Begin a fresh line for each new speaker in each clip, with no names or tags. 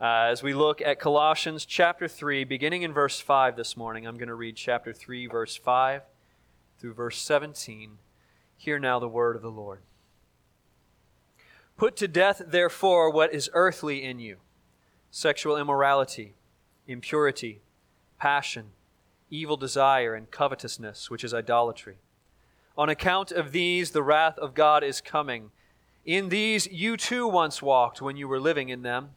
Uh, as we look at Colossians chapter 3, beginning in verse 5 this morning, I'm going to read chapter 3, verse 5 through verse 17. Hear now the word of the Lord. Put to death, therefore, what is earthly in you sexual immorality, impurity, passion, evil desire, and covetousness, which is idolatry. On account of these, the wrath of God is coming. In these you too once walked when you were living in them.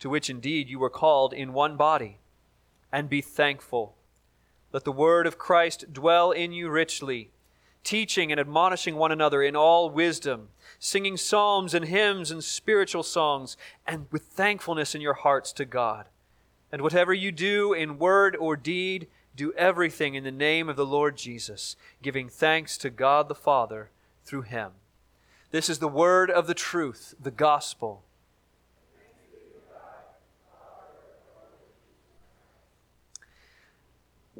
to which indeed you were called in one body, and be thankful. Let the word of Christ dwell in you richly, teaching and admonishing one another in all wisdom, singing psalms and hymns and spiritual songs, and with thankfulness in your hearts to God. And whatever you do in word or deed, do everything in the name of the Lord Jesus, giving thanks to God the Father through him. This is the word of the truth, the gospel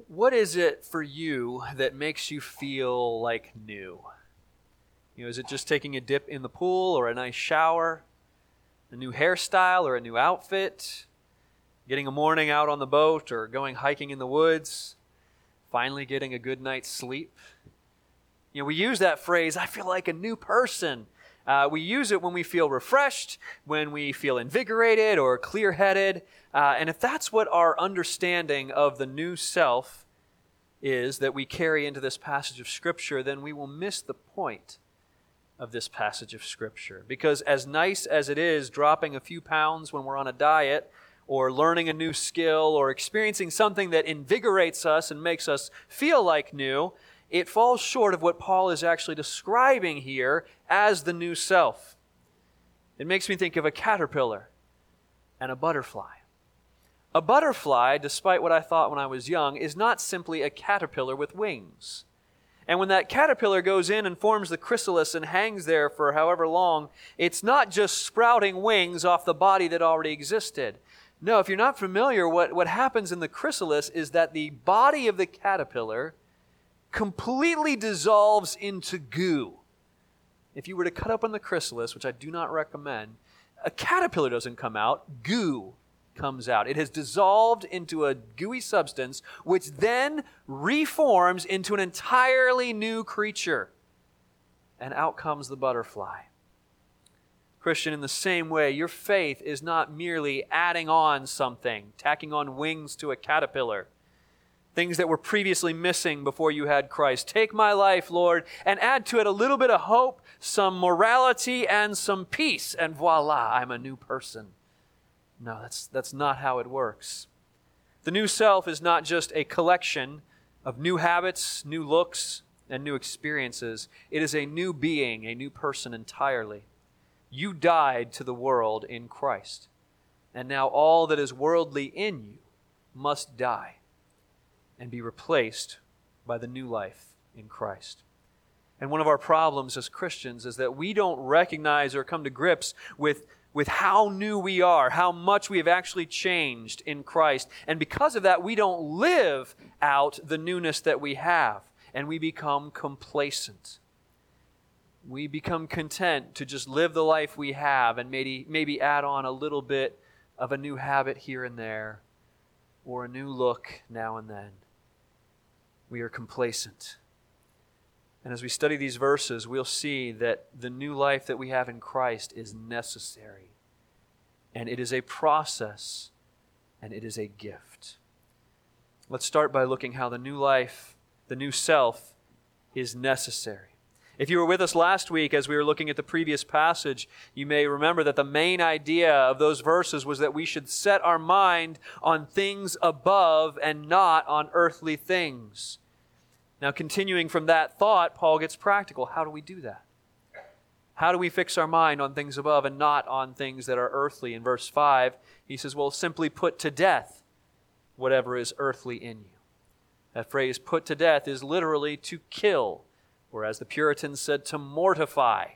what is it for you that makes you feel like new? You know, is it just taking a dip in the pool or a nice shower, a new hairstyle or a new outfit, getting a morning out on the boat or going hiking in the woods, finally getting a good night's sleep? You know, we use that phrase, I feel like a new person. Uh, we use it when we feel refreshed, when we feel invigorated or clear headed. Uh, and if that's what our understanding of the new self is that we carry into this passage of Scripture, then we will miss the point of this passage of Scripture. Because as nice as it is dropping a few pounds when we're on a diet, or learning a new skill, or experiencing something that invigorates us and makes us feel like new, it falls short of what Paul is actually describing here as the new self. It makes me think of a caterpillar and a butterfly. A butterfly, despite what I thought when I was young, is not simply a caterpillar with wings. And when that caterpillar goes in and forms the chrysalis and hangs there for however long, it's not just sprouting wings off the body that already existed. No, if you're not familiar, what, what happens in the chrysalis is that the body of the caterpillar completely dissolves into goo. If you were to cut open the chrysalis, which I do not recommend, a caterpillar doesn't come out, goo comes out. It has dissolved into a gooey substance, which then reforms into an entirely new creature. And out comes the butterfly. Christian, in the same way, your faith is not merely adding on something, tacking on wings to a caterpillar, things that were previously missing before you had Christ. Take my life, Lord, and add to it a little bit of hope, some morality, and some peace, and voila, I'm a new person. No, that's, that's not how it works. The new self is not just a collection of new habits, new looks, and new experiences. It is a new being, a new person entirely. You died to the world in Christ. And now all that is worldly in you must die and be replaced by the new life in Christ. And one of our problems as Christians is that we don't recognize or come to grips with with how new we are, how much we have actually changed in Christ. And because of that, we don't live out the newness that we have, and we become complacent. We become content to just live the life we have and maybe, maybe add on a little bit of a new habit here and there or a new look now and then. We are complacent. And as we study these verses, we'll see that the new life that we have in Christ is necessary. And it is a process, and it is a gift. Let's start by looking how the new life, the new self, is necessary. If you were with us last week as we were looking at the previous passage, you may remember that the main idea of those verses was that we should set our mind on things above and not on earthly things. Now, continuing from that thought, Paul gets practical. How do we do that? How do we fix our mind on things above and not on things that are earthly? In verse 5, he says, Well, simply put to death whatever is earthly in you. That phrase, put to death, is literally to kill, as the Puritans said, to mortify.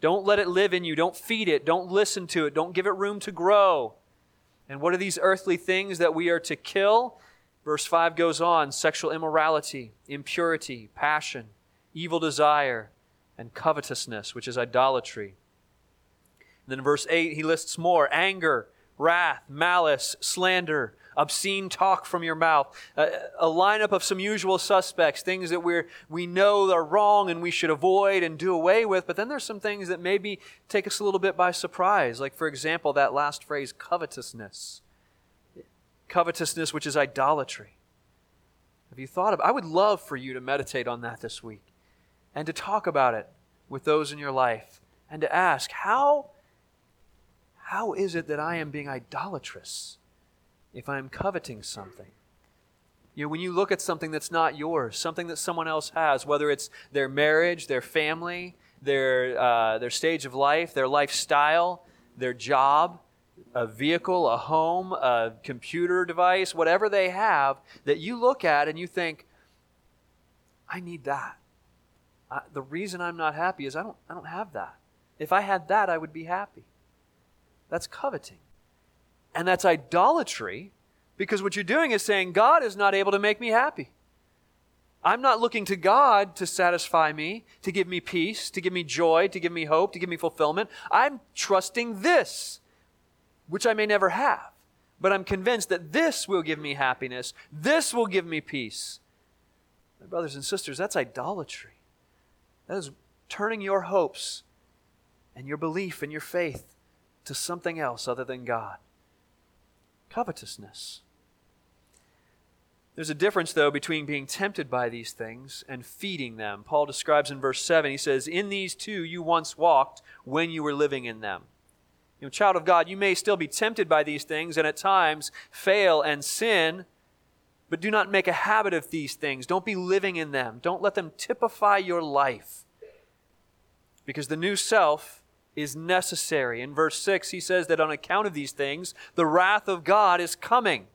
Don't let it live in you. Don't feed it. Don't listen to it. Don't give it room to grow. And what are these earthly things that we are to kill? Verse 5 goes on sexual immorality, impurity, passion, evil desire, and covetousness, which is idolatry. And then in verse 8, he lists more anger, wrath, malice, slander, obscene talk from your mouth, a, a lineup of some usual suspects, things that we're, we know are wrong and we should avoid and do away with. But then there's some things that maybe take us a little bit by surprise. Like, for example, that last phrase, covetousness covetousness, which is idolatry. Have you thought of I would love for you to meditate on that this week and to talk about it with those in your life and to ask, how, how is it that I am being idolatrous if I am coveting something? You know, when you look at something that's not yours, something that someone else has, whether it's their marriage, their family, their, uh, their stage of life, their lifestyle, their job, a vehicle, a home, a computer device, whatever they have that you look at and you think, I need that. I, the reason I'm not happy is I don't, I don't have that. If I had that, I would be happy. That's coveting. And that's idolatry because what you're doing is saying, God is not able to make me happy. I'm not looking to God to satisfy me, to give me peace, to give me joy, to give me hope, to give me fulfillment. I'm trusting this which I may never have. But I'm convinced that this will give me happiness. This will give me peace. My brothers and sisters, that's idolatry. That is turning your hopes and your belief and your faith to something else other than God. Covetousness. There's a difference, though, between being tempted by these things and feeding them. Paul describes in verse 7, he says, In these too you once walked when you were living in them. You know, child of God, you may still be tempted by these things and at times fail and sin, but do not make a habit of these things. Don't be living in them. Don't let them typify your life. Because the new self is necessary. In verse 6, he says that on account of these things, the wrath of God is coming.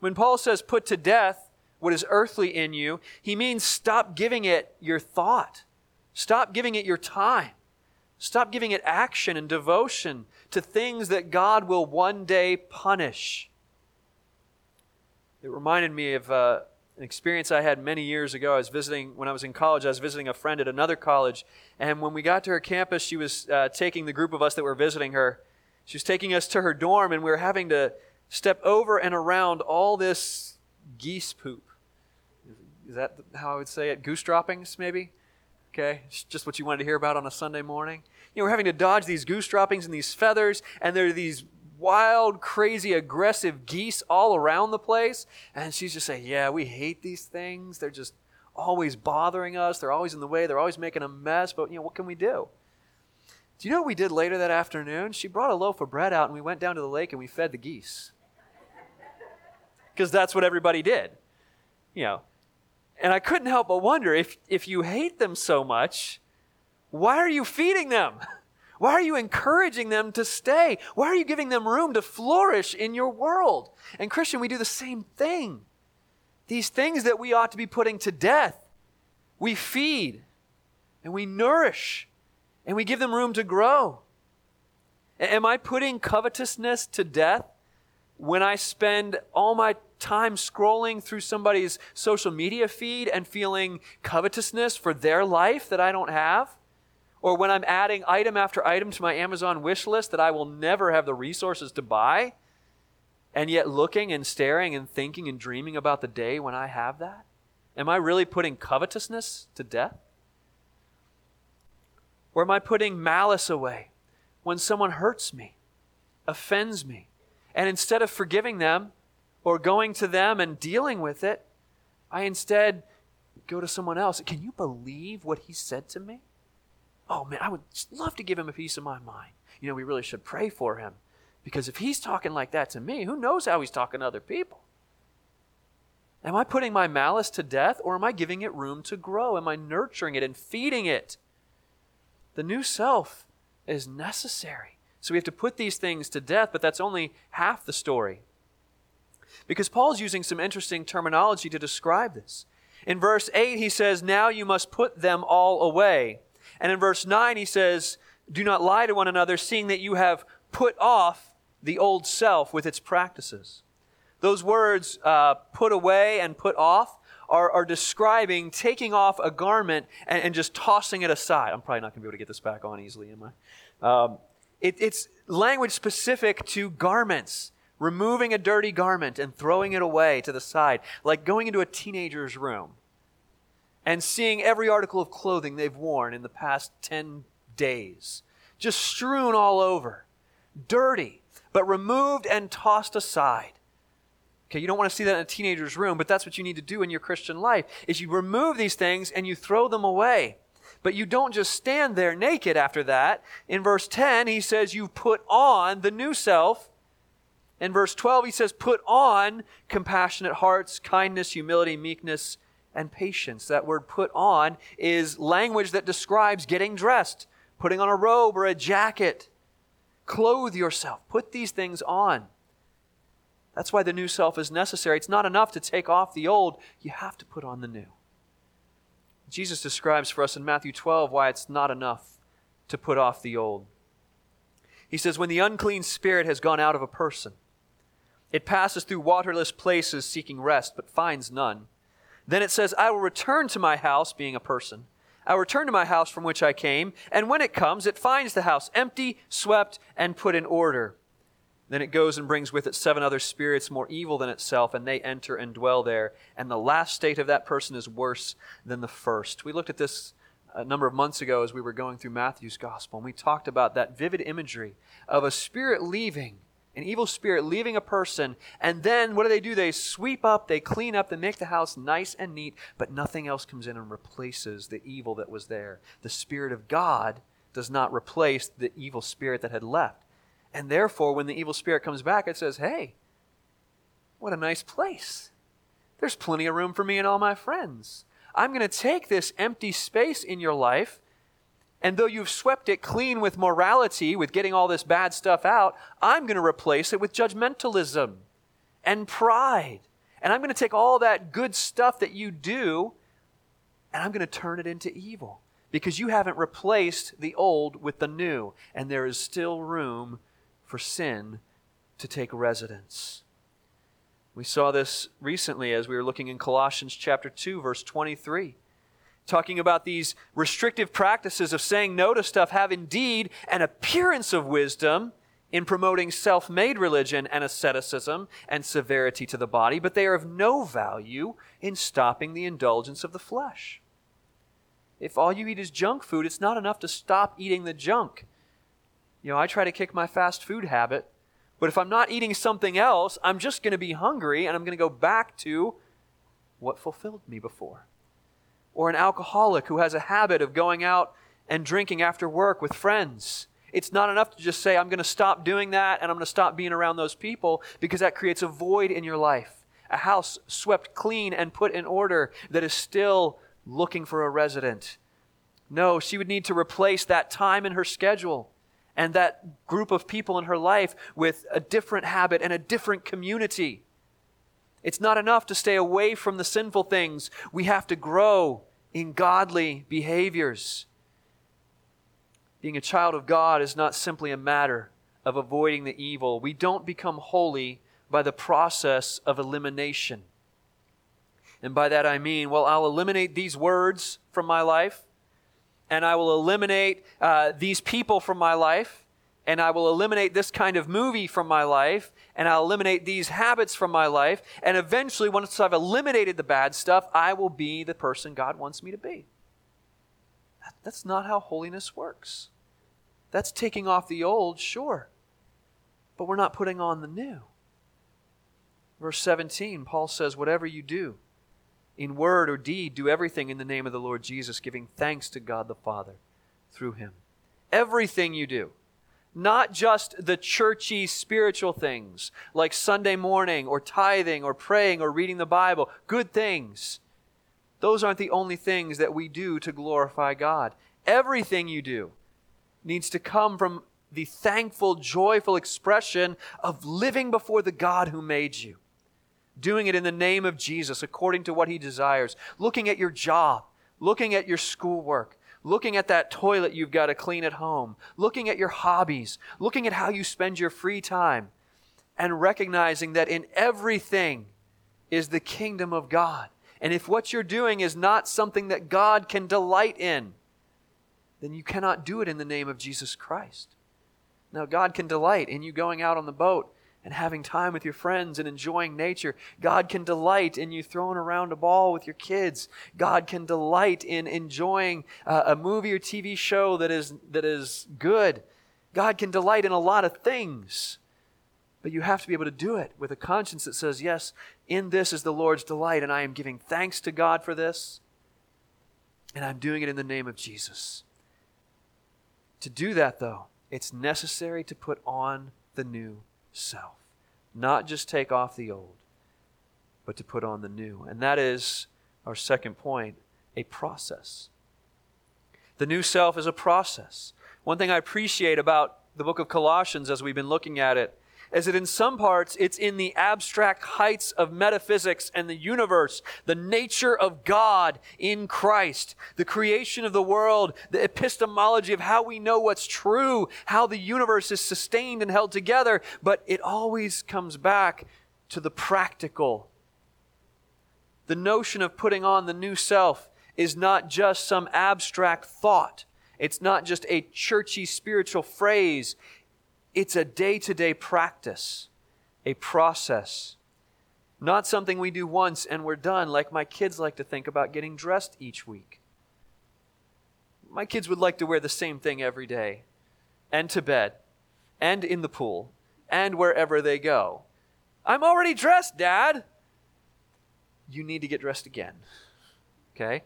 When Paul says put to death what is earthly in you, he means stop giving it your thought, stop giving it your time. Stop giving it action and devotion to things that God will one day punish. It reminded me of uh, an experience I had many years ago. I was visiting, when I was in college, I was visiting a friend at another college. And when we got to her campus, she was uh, taking the group of us that were visiting her, she was taking us to her dorm, and we were having to step over and around all this geese poop. Is that how I would say it? Goose droppings, maybe? Okay, it's just what you wanted to hear about on a Sunday morning you know, we're having to dodge these goose droppings and these feathers, and there are these wild, crazy, aggressive geese all around the place. And she's just saying, Yeah, we hate these things. They're just always bothering us. They're always in the way. They're always making a mess. But, you know, what can we do? Do you know what we did later that afternoon? She brought a loaf of bread out and we went down to the lake and we fed the geese. Because that's what everybody did. You know. And I couldn't help but wonder if, if you hate them so much, why are you feeding them? Why are you encouraging them to stay? Why are you giving them room to flourish in your world? And Christian, we do the same thing. These things that we ought to be putting to death, we feed and we nourish and we give them room to grow. Am I putting covetousness to death when I spend all my time scrolling through somebody's social media feed and feeling covetousness for their life that I don't have? Or when I'm adding item after item to my Amazon wish list that I will never have the resources to buy, and yet looking and staring and thinking and dreaming about the day when I have that? Am I really putting covetousness to death? Or am I putting malice away when someone hurts me, offends me, and instead of forgiving them, or going to them and dealing with it. I instead go to someone else. Can you believe what he said to me? Oh man, I would love to give him a piece of my mind. You know, we really should pray for him because if he's talking like that to me, who knows how he's talking to other people? Am I putting my malice to death or am I giving it room to grow? Am I nurturing it and feeding it? The new self is necessary. So we have to put these things to death, but that's only half the story. Because Paul's using some interesting terminology to describe this. In verse 8, he says, Now you must put them all away. And in verse 9, he says, Do not lie to one another, seeing that you have put off the old self with its practices. Those words, uh, put away and put off, are, are describing taking off a garment and, and, just tossing it aside. I'm probably not going to be able to get this back on easily, am I? Um, it, it's language specific to garments removing a dirty garment and throwing it away to the side, like going into a teenager's room and seeing every article of clothing they've worn in the past 10 days, just strewn all over, dirty, but removed and tossed aside. Okay, you don't want to see that in a teenager's room, but that's what you need to do in your Christian life is you remove these things and you throw them away. But you don't just stand there naked after that. In verse 10, he says you put on the new self in verse 12, he says, Put on compassionate hearts, kindness, humility, meekness, and patience. That word put on is language that describes getting dressed, putting on a robe or a jacket. Clothe yourself. Put these things on. That's why the new self is necessary. It's not enough to take off the old, you have to put on the new. Jesus describes for us in Matthew 12 why it's not enough to put off the old. He says, When the unclean spirit has gone out of a person, it passes through waterless places seeking rest, but finds none. Then it says, I will return to my house, being a person. I return to my house from which I came, and when it comes, it finds the house empty, swept, and put in order. Then it goes and brings with it seven other spirits more evil than itself, and they enter and dwell there. And the last state of that person is worse than the first. We looked at this a number of months ago as we were going through Matthew's gospel, and we talked about that vivid imagery of a spirit leaving an evil spirit leaving a person, and then what do they do? They sweep up, they clean up, they make the house nice and neat, but nothing else comes in and replaces the evil that was there. The Spirit of God does not replace the evil spirit that had left. And therefore, when the evil spirit comes back, it says, Hey, what a nice place. There's plenty of room for me and all my friends. I'm going to take this empty space in your life and though you've swept it clean with morality, with getting all this bad stuff out, I'm going to replace it with judgmentalism and pride. And I'm going to take all that good stuff that you do and I'm going to turn it into evil because you haven't replaced the old with the new. And there is still room for sin to take residence. We saw this recently as we were looking in Colossians chapter 2 verse 23 talking about these restrictive practices of saying no to stuff have indeed an appearance of wisdom in promoting self made religion and asceticism and severity to the body, but they are of no value in stopping the indulgence of the flesh. If all you eat is junk food, it's not enough to stop eating the junk. You know, I try to kick my fast food habit, but if I'm not eating something else, I'm just going to be hungry and I'm going to go back to what fulfilled me before or an alcoholic who has a habit of going out and drinking after work with friends. It's not enough to just say, I'm going to stop doing that and I'm going to stop being around those people because that creates a void in your life. A house swept clean and put in order that is still looking for a resident. No, she would need to replace that time in her schedule and that group of people in her life with a different habit and a different community. It's not enough to stay away from the sinful things. We have to grow in godly behaviors. Being a child of God is not simply a matter of avoiding the evil. We don't become holy by the process of elimination. And by that I mean, well, I'll eliminate these words from my life, and I will eliminate uh, these people from my life, and I will eliminate this kind of movie from my life, and I'll eliminate these habits from my life, and eventually, once I've eliminated the bad stuff, I will be the person God wants me to be. That's not how holiness works. That's taking off the old, sure, but we're not putting on the new. Verse 17, Paul says, Whatever you do, in word or deed, do everything in the name of the Lord Jesus, giving thanks to God the Father through him. Everything you do, not just the churchy spiritual things like Sunday morning or tithing or praying or reading the Bible, good things. Those aren't the only things that we do to glorify God. Everything you do needs to come from the thankful, joyful expression of living before the God who made you. Doing it in the name of Jesus according to what he desires. Looking at your job, looking at your schoolwork, looking at that toilet you've got to clean at home, looking at your hobbies, looking at how you spend your free time, and recognizing that in everything is the kingdom of God. And if what you're doing is not something that God can delight in, then you cannot do it in the name of Jesus Christ. Now, God can delight in you going out on the boat and having time with your friends and enjoying nature. God can delight in you throwing around a ball with your kids. God can delight in enjoying uh, a movie or TV show that is, that is good. God can delight in a lot of things. But you have to be able to do it with a conscience that says, Yes, in this is the Lord's delight, and I am giving thanks to God for this, and I'm doing it in the name of Jesus. To do that, though, it's necessary to put on the new self. Not just take off the old, but to put on the new. And that is our second point a process. The new self is a process. One thing I appreciate about the book of Colossians as we've been looking at it is that in some parts it's in the abstract heights of metaphysics and the universe, the nature of God in Christ, the creation of the world, the epistemology of how we know what's true, how the universe is sustained and held together, but it always comes back to the practical. The notion of putting on the new self is not just some abstract thought. It's not just a churchy spiritual phrase. It's a day to day practice, a process. Not something we do once and we're done, like my kids like to think about getting dressed each week. My kids would like to wear the same thing every day, and to bed, and in the pool, and wherever they go. I'm already dressed, Dad. You need to get dressed again. Okay?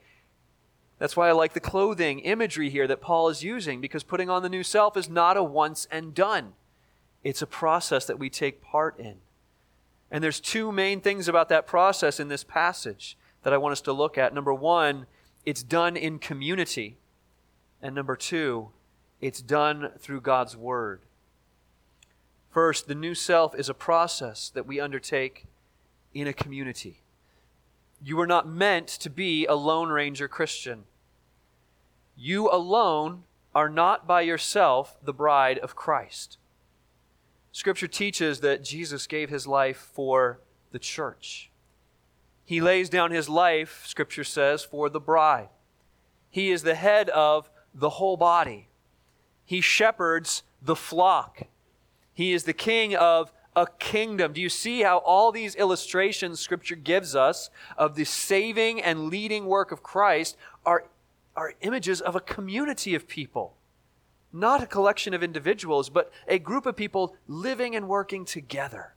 That's why I like the clothing imagery here that Paul is using, because putting on the new self is not a once and done. It's a process that we take part in. And there's two main things about that process in this passage that I want us to look at. Number one, it's done in community. And number two, it's done through God's Word. First, the new self is a process that we undertake in a community. You are not meant to be a Lone Ranger Christian. You alone are not by yourself the bride of Christ. Scripture teaches that Jesus gave his life for the church. He lays down his life, Scripture says, for the bride. He is the head of the whole body. He shepherds the flock. He is the king of a kingdom. Do you see how all these illustrations Scripture gives us of the saving and leading work of Christ are, are images of a community of people? Not a collection of individuals, but a group of people living and working together.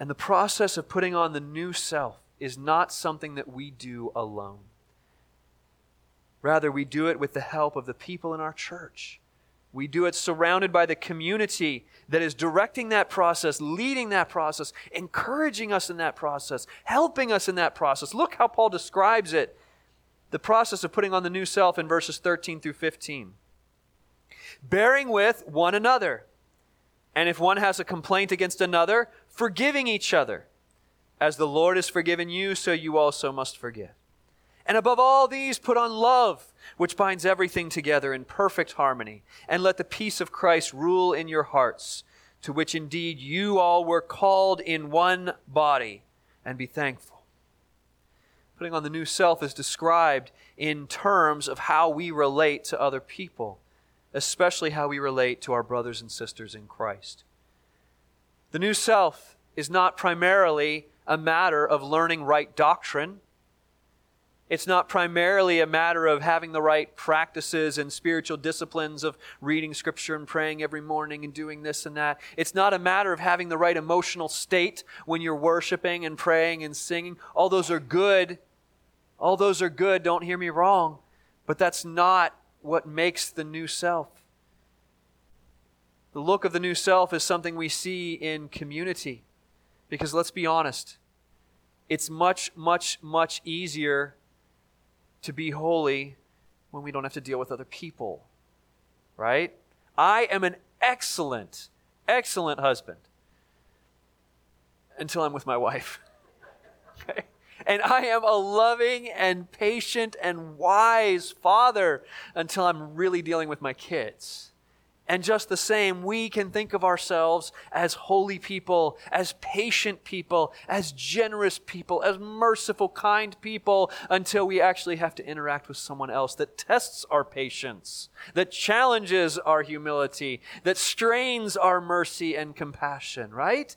And the process of putting on the new self is not something that we do alone. Rather, we do it with the help of the people in our church we do it surrounded by the community that is directing that process, leading that process, encouraging us in that process, helping us in that process. Look how Paul describes it the process of putting on the new self in verses 13 through 15. Bearing with one another. And if one has a complaint against another, forgiving each other. As the Lord has forgiven you, so you also must forgive. And above all these, put on love, which binds everything together in perfect harmony. And let the peace of Christ rule in your hearts, to which indeed you all were called in one body, and be thankful. Putting on the new self is described in terms of how we relate to other people, especially how we relate to our brothers and sisters in Christ. The new self is not primarily a matter of learning right doctrine It's not primarily a matter of having the right practices and spiritual disciplines of reading scripture and praying every morning and doing this and that. It's not a matter of having the right emotional state when you're worshiping and praying and singing. All those are good. All those are good, don't hear me wrong. But that's not what makes the new self. The look of the new self is something we see in community. Because let's be honest, it's much, much, much easier to be holy when we don't have to deal with other people. Right? I am an excellent, excellent husband until I'm with my wife. okay? And I am a loving and patient and wise father until I'm really dealing with my kids. And just the same, we can think of ourselves as holy people, as patient people, as generous people, as merciful, kind people, until we actually have to interact with someone else that tests our patience, that challenges our humility, that strains our mercy and compassion, right?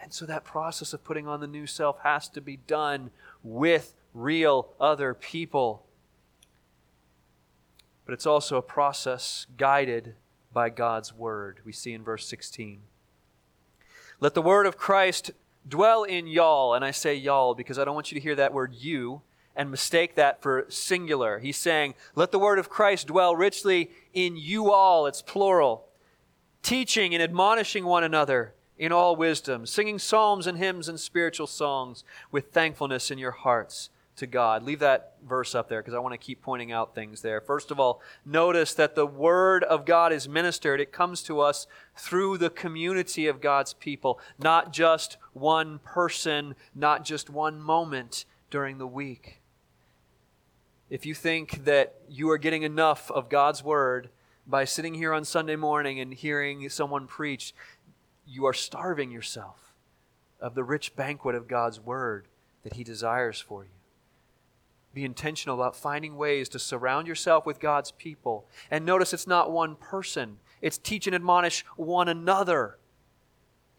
And so that process of putting on the new self has to be done with real other people. But it's also a process guided by God's word. We see in verse 16. Let the word of Christ dwell in y'all. And I say y'all because I don't want you to hear that word you and mistake that for singular. He's saying, Let the word of Christ dwell richly in you all. It's plural. Teaching and admonishing one another in all wisdom, singing psalms and hymns and spiritual songs with thankfulness in your hearts to God. Leave that verse up there because I want to keep pointing out things there. First of all, notice that the Word of God is ministered. It comes to us through the community of God's people, not just one person, not just one moment during the week. If you think that you are getting enough of God's Word by sitting here on Sunday morning and hearing someone preach, you are starving yourself of the rich banquet of God's Word that He desires for you. Be intentional about finding ways to surround yourself with God's people. And notice it's not one person, it's teach and admonish one another.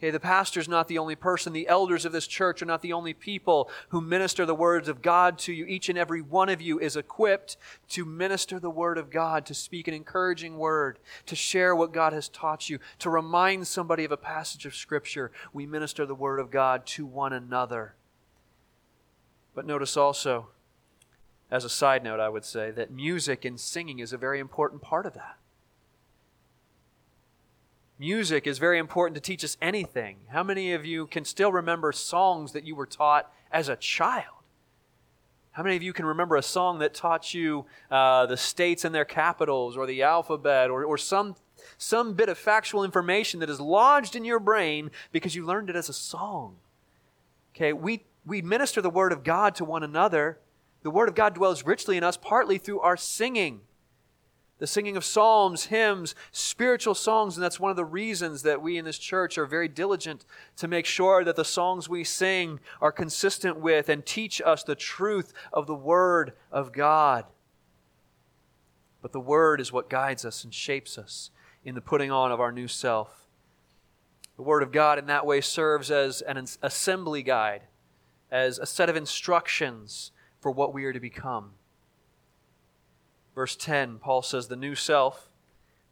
Okay, the pastor's not the only person. The elders of this church are not the only people who minister the words of God to you. Each and every one of you is equipped to minister the word of God, to speak an encouraging word, to share what God has taught you, to remind somebody of a passage of Scripture. We minister the word of God to one another. But notice also, as a side note, I would say that music and singing is a very important part of that. Music is very important to teach us anything. How many of you can still remember songs that you were taught as a child? How many of you can remember a song that taught you uh, the states and their capitals or the alphabet or, or some, some bit of factual information that is lodged in your brain because you learned it as a song? Okay, we, we minister the Word of God to one another the Word of God dwells richly in us partly through our singing. The singing of psalms, hymns, spiritual songs, and that's one of the reasons that we in this church are very diligent to make sure that the songs we sing are consistent with and teach us the truth of the Word of God. But the Word is what guides us and shapes us in the putting on of our new self. The Word of God in that way serves as an assembly guide, as a set of instructions for what we are to become. Verse 10, Paul says, The new self,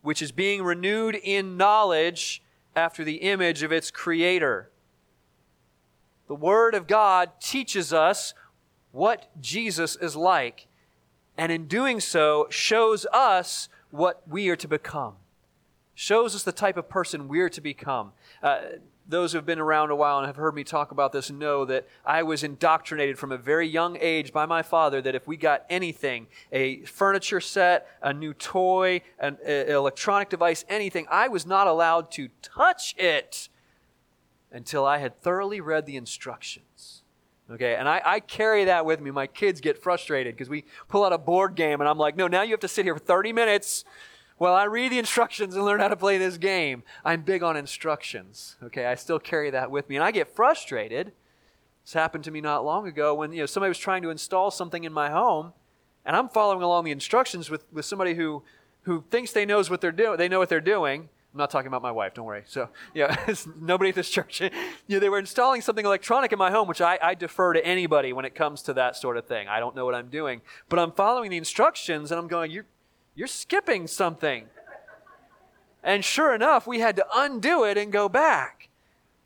which is being renewed in knowledge after the image of its creator. The Word of God teaches us what Jesus is like, and in doing so, shows us what we are to become. Shows us the type of person we're to become. Uh, those who have been around a while and have heard me talk about this know that I was indoctrinated from a very young age by my father that if we got anything, a furniture set, a new toy, an electronic device, anything, I was not allowed to touch it until I had thoroughly read the instructions. Okay, and I, I carry that with me. My kids get frustrated because we pull out a board game and I'm like, no, now you have to sit here for 30 minutes well, I read the instructions and learn how to play this game. I'm big on instructions. Okay, I still carry that with me. And I get frustrated. This happened to me not long ago when you know somebody was trying to install something in my home, and I'm following along the instructions with, with somebody who who thinks they knows what they're doing they know what they're doing, I'm not talking about my wife, don't worry. So, yeah, nobody at this church. you know, they were installing something electronic in my home, which I, I defer to anybody when it comes to that sort of thing. I don't know what I'm doing. But I'm following the instructions and I'm going, you're, you're skipping something. And sure enough, we had to undo it and go back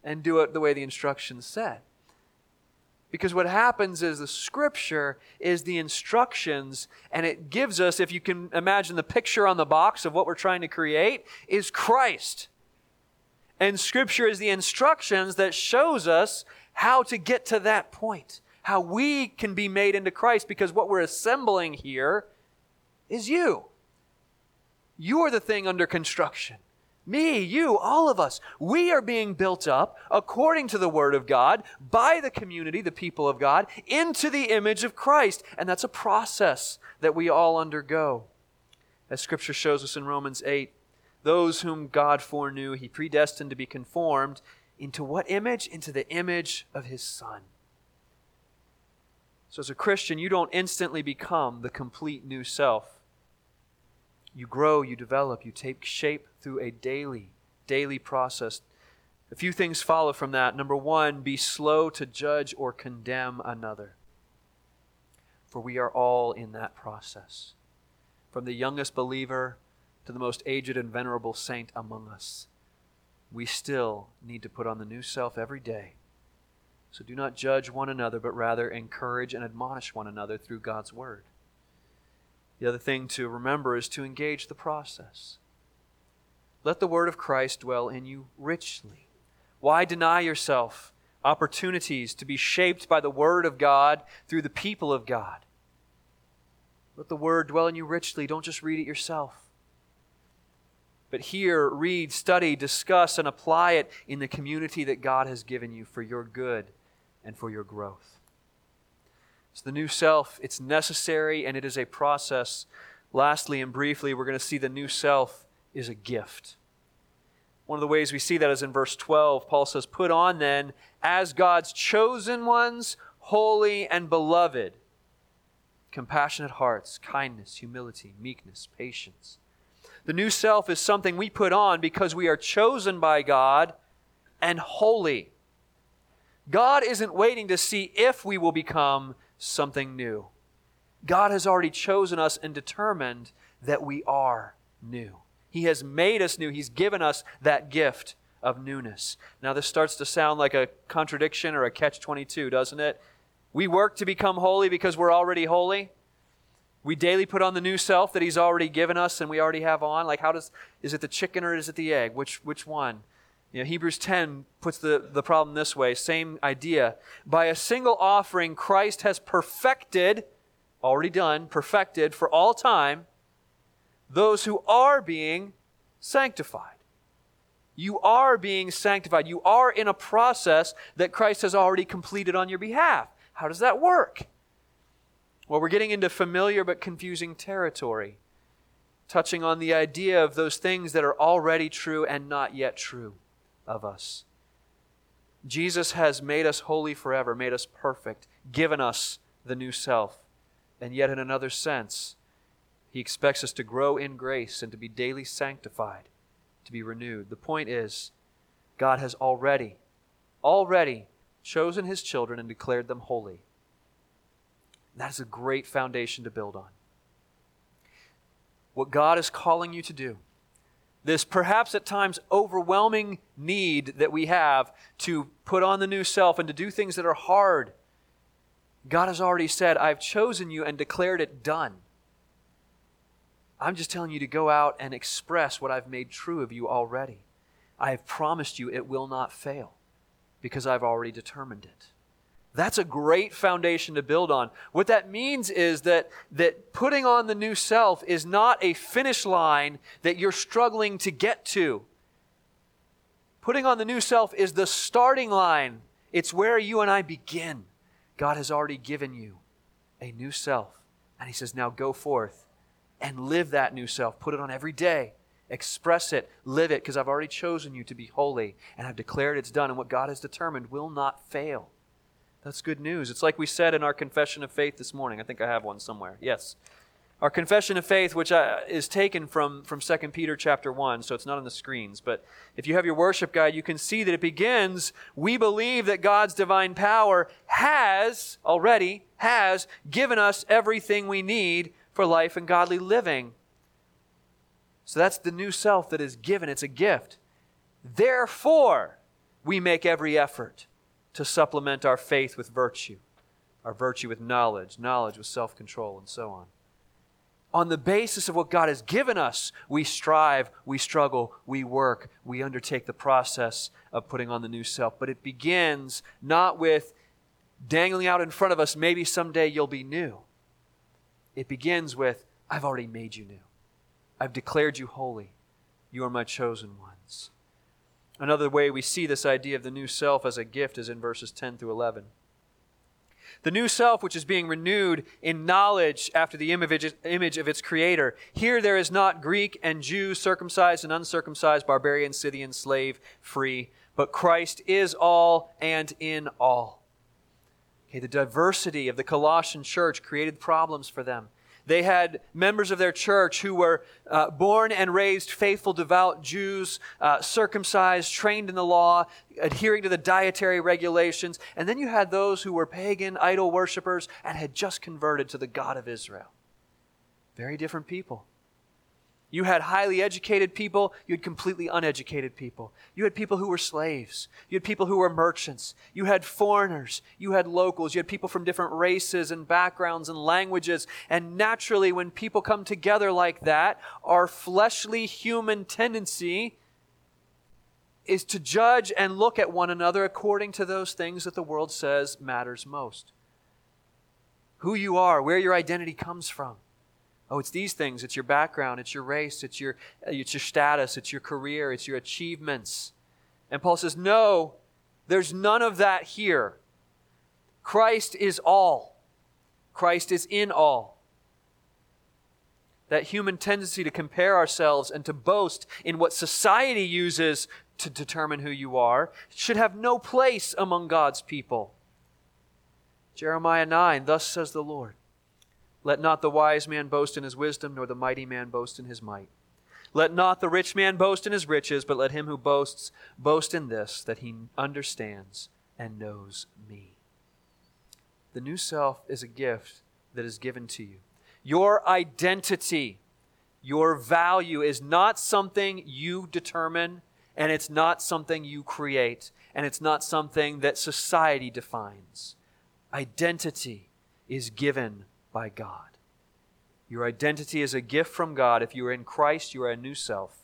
and do it the way the instructions said. Because what happens is the scripture is the instructions, and it gives us, if you can imagine the picture on the box of what we're trying to create, is Christ. And scripture is the instructions that shows us how to get to that point, how we can be made into Christ, because what we're assembling here is you. You are the thing under construction. Me, you, all of us, we are being built up according to the Word of God by the community, the people of God, into the image of Christ. And that's a process that we all undergo. As Scripture shows us in Romans 8, those whom God foreknew, He predestined to be conformed into what image? Into the image of His Son. So, as a Christian, you don't instantly become the complete new self. You grow, you develop, you take shape through a daily, daily process. A few things follow from that. Number one, be slow to judge or condemn another. For we are all in that process. From the youngest believer to the most aged and venerable saint among us, we still need to put on the new self every day. So do not judge one another, but rather encourage and admonish one another through God's word. The other thing to remember is to engage the process. Let the word of Christ dwell in you richly. Why deny yourself opportunities to be shaped by the word of God through the people of God? Let the word dwell in you richly. Don't just read it yourself. But hear, read, study, discuss, and apply it in the community that God has given you for your good and for your growth. So the new self, it's necessary and it is a process. Lastly and briefly, we're going to see the new self is a gift. One of the ways we see that is in verse 12. Paul says, Put on then, as God's chosen ones, holy and beloved, compassionate hearts, kindness, humility, meekness, patience. The new self is something we put on because we are chosen by God and holy. God isn't waiting to see if we will become something new. God has already chosen us and determined that we are new. He has made us new. He's given us that gift of newness. Now, this starts to sound like a contradiction or a catch 22, doesn't it? We work to become holy because we're already holy. We daily put on the new self that He's already given us and we already have on. Like, how does, is it the chicken or is it the egg? Which, which one? You know, Hebrews 10 puts the, the problem this way same idea. By a single offering, Christ has perfected, already done, perfected for all time, those who are being sanctified. You are being sanctified. You are in a process that Christ has already completed on your behalf. How does that work? Well, we're getting into familiar but confusing territory, touching on the idea of those things that are already true and not yet true of us. Jesus has made us holy forever, made us perfect, given us the new self. And yet, in another sense, He expects us to grow in grace and to be daily sanctified, to be renewed. The point is, God has already, already chosen His children and declared them holy. that is a great foundation to build on. What God is calling you to do this perhaps at times overwhelming need that we have to put on the new self and to do things that are hard. God has already said, I've chosen you and declared it done. I'm just telling you to go out and express what I've made true of you already. I have promised you it will not fail because I've already determined it. That's a great foundation to build on. What that means is that, that putting on the new self is not a finish line that you're struggling to get to. Putting on the new self is the starting line. It's where you and I begin. God has already given you a new self. And He says, now go forth and live that new self. Put it on every day. Express it. Live it because I've already chosen you to be holy and I've declared it's done. And what God has determined will not fail. That's good news. It's like we said in our confession of faith this morning. I think I have one somewhere. Yes. Our confession of faith, which uh, is taken from, from 2 Peter chapter 1, so it's not on the screens, but if you have your worship guide, you can see that it begins, we believe that God's divine power has, already, has given us everything we need for life and godly living. So that's the new self that is given. It's a gift. Therefore, we make every effort to supplement our faith with virtue, our virtue with knowledge, knowledge with self control, and so on. On the basis of what God has given us, we strive, we struggle, we work, we undertake the process of putting on the new self. But it begins not with dangling out in front of us, maybe someday you'll be new. It begins with, I've already made you new. I've declared you holy. You are my chosen ones. Another way we see this idea of the new self as a gift is in verses 10 through 11. The new self, which is being renewed in knowledge after the image of its creator. Here there is not Greek and Jew, circumcised and uncircumcised, barbarian, Scythian, slave, free, but Christ is all and in all. Okay, the diversity of the Colossian church created problems for them. They had members of their church who were uh, born and raised faithful, devout Jews, uh, circumcised, trained in the law, adhering to the dietary regulations. And then you had those who were pagan, idol worshippers, and had just converted to the God of Israel. Very different people. You had highly educated people, you had completely uneducated people. You had people who were slaves, you had people who were merchants, you had foreigners, you had locals, you had people from different races and backgrounds and languages. And naturally, when people come together like that, our fleshly human tendency is to judge and look at one another according to those things that the world says matters most. Who you are, where your identity comes from. Oh, it's these things. It's your background, it's your race, it's your, uh, it's your status, it's your career, it's your achievements. And Paul says, No, there's none of that here. Christ is all, Christ is in all. That human tendency to compare ourselves and to boast in what society uses to determine who you are should have no place among God's people. Jeremiah 9, thus says the Lord. Let not the wise man boast in his wisdom, nor the mighty man boast in his might. Let not the rich man boast in his riches, but let him who boasts boast in this, that he understands and knows me. The new self is a gift that is given to you. Your identity, your value is not something you determine, and it's not something you create, and it's not something that society defines. Identity is given by God. Your identity is a gift from God. If you are in Christ, you are a new self.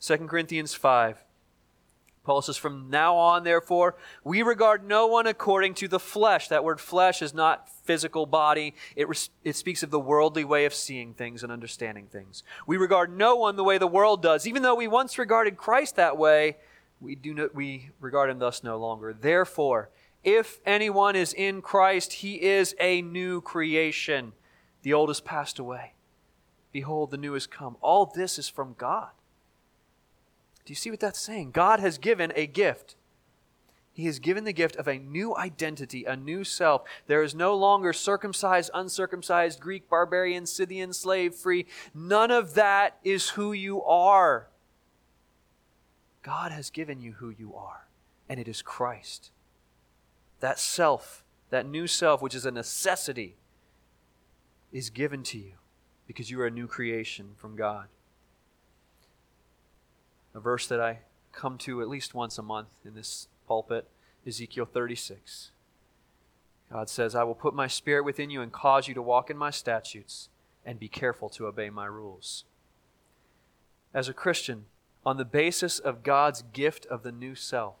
2 Corinthians 5. Paul says, From now on, therefore, we regard no one according to the flesh. That word flesh is not physical body, it, it speaks of the worldly way of seeing things and understanding things. We regard no one the way the world does. Even though we once regarded Christ that way, we, do not, we regard him thus no longer. Therefore, if anyone is in Christ, he is a new creation. The old has passed away. Behold, the new has come. All this is from God. Do you see what that's saying? God has given a gift. He has given the gift of a new identity, a new self. There is no longer circumcised, uncircumcised, Greek, barbarian, Scythian, slave, free. None of that is who you are. God has given you who you are, and it is Christ that self, that new self, which is a necessity, is given to you because you are a new creation from God. A verse that I come to at least once a month in this pulpit, Ezekiel 36. God says, I will put my spirit within you and cause you to walk in my statutes and be careful to obey my rules. As a Christian, on the basis of God's gift of the new self,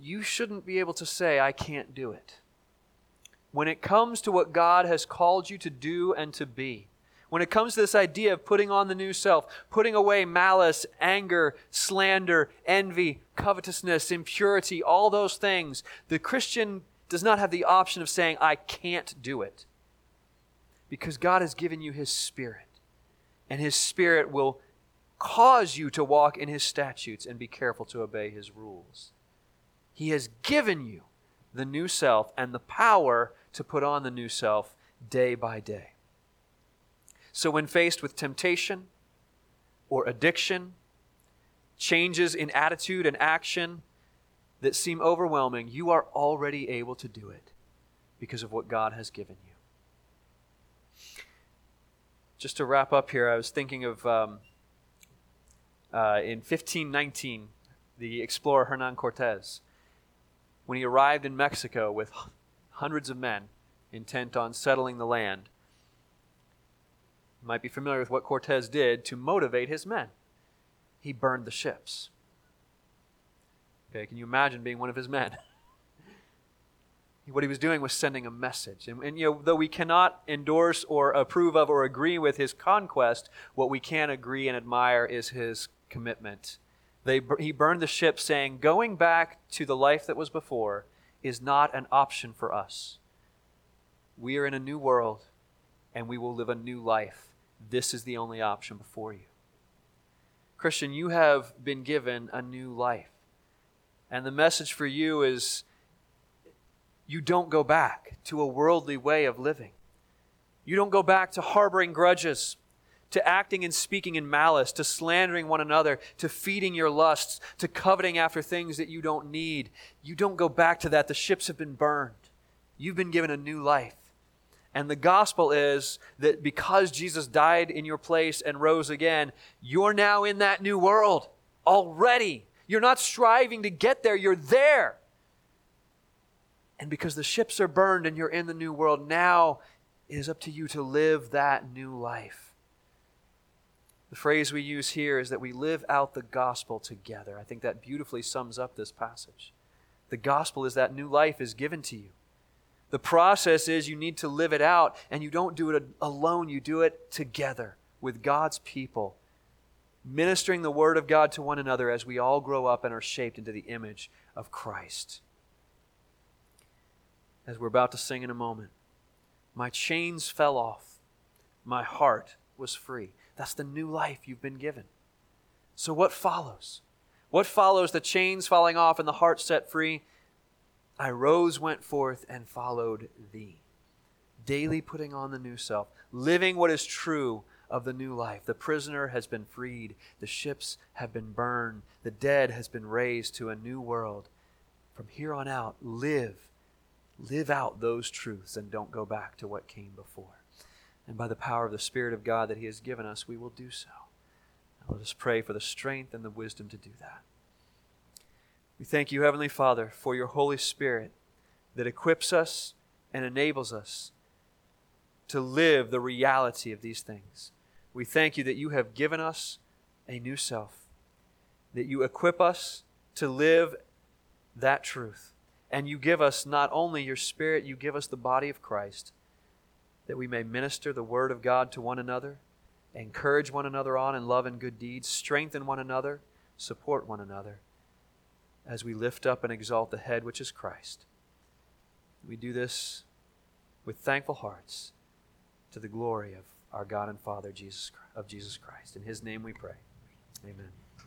you shouldn't be able to say, I can't do it. When it comes to what God has called you to do and to be, when it comes to this idea of putting on the new self, putting away malice, anger, slander, envy, covetousness, impurity, all those things, the Christian does not have the option of saying, I can't do it. Because God has given you His Spirit, and His Spirit will cause you to walk in His statutes and be careful to obey His rules. He has given you the new self and the power to put on the new self day by day. So when faced with temptation or addiction, changes in attitude and action that seem overwhelming, you are already able to do it because of what God has given you. Just to wrap up here, I was thinking of um, uh, in 1519, the explorer Hernan Cortez, when he arrived in Mexico with hundreds of men intent on settling the land. You might be familiar with what Cortez did to motivate his men. He burned the ships. Okay, can you imagine being one of his men? what he was doing was sending a message. And, and, you know, though we cannot endorse or approve of or agree with his conquest, what we can agree and admire is his commitment. They, he burned the ship, saying, Going back to the life that was before is not an option for us. We are in a new world, and we will live a new life. This is the only option before you. Christian, you have been given a new life. And the message for you is you don't go back to a worldly way of living. You don't go back to harboring grudges, to acting and speaking in malice, to slandering one another, to feeding your lusts, to coveting after things that you don't need. You don't go back to that. The ships have been burned. You've been given a new life. And the gospel is that because Jesus died in your place and rose again, you're now in that new world already. You're not striving to get there, you're there. And because the ships are burned and you're in the new world, now it is up to you to live that new life. The phrase we use here is that we live out the gospel together. I think that beautifully sums up this passage. The gospel is that new life is given to you. The process is you need to live it out, and you don't do it alone, you do it together with God's people ministering the Word of God to one another as we all grow up and are shaped into the image of Christ. As we're about to sing in a moment, my chains fell off, my heart was free. That's the new life you've been given. So, what follows? What follows the chains falling off and the heart set free? I rose, went forth, and followed thee. Daily putting on the new self, living what is true of the new life. The prisoner has been freed, the ships have been burned, the dead has been raised to a new world. From here on out, live. Live out those truths and don't go back to what came before. And by the power of the Spirit of God that He has given us, we will do so. Now let us pray for the strength and the wisdom to do that. We thank you, Heavenly Father, for your Holy Spirit that equips us and enables us to live the reality of these things. We thank you that you have given us a new self, that you equip us to live that truth. And you give us not only your Spirit, you give us the body of Christ, that we may minister the Word of God to one another, encourage one another on in love and good deeds, strengthen one another, support one another, as we lift up and exalt the head which is Christ. We do this with thankful hearts to the glory of our God and Father Jesus of Jesus Christ. In his name we pray. Amen.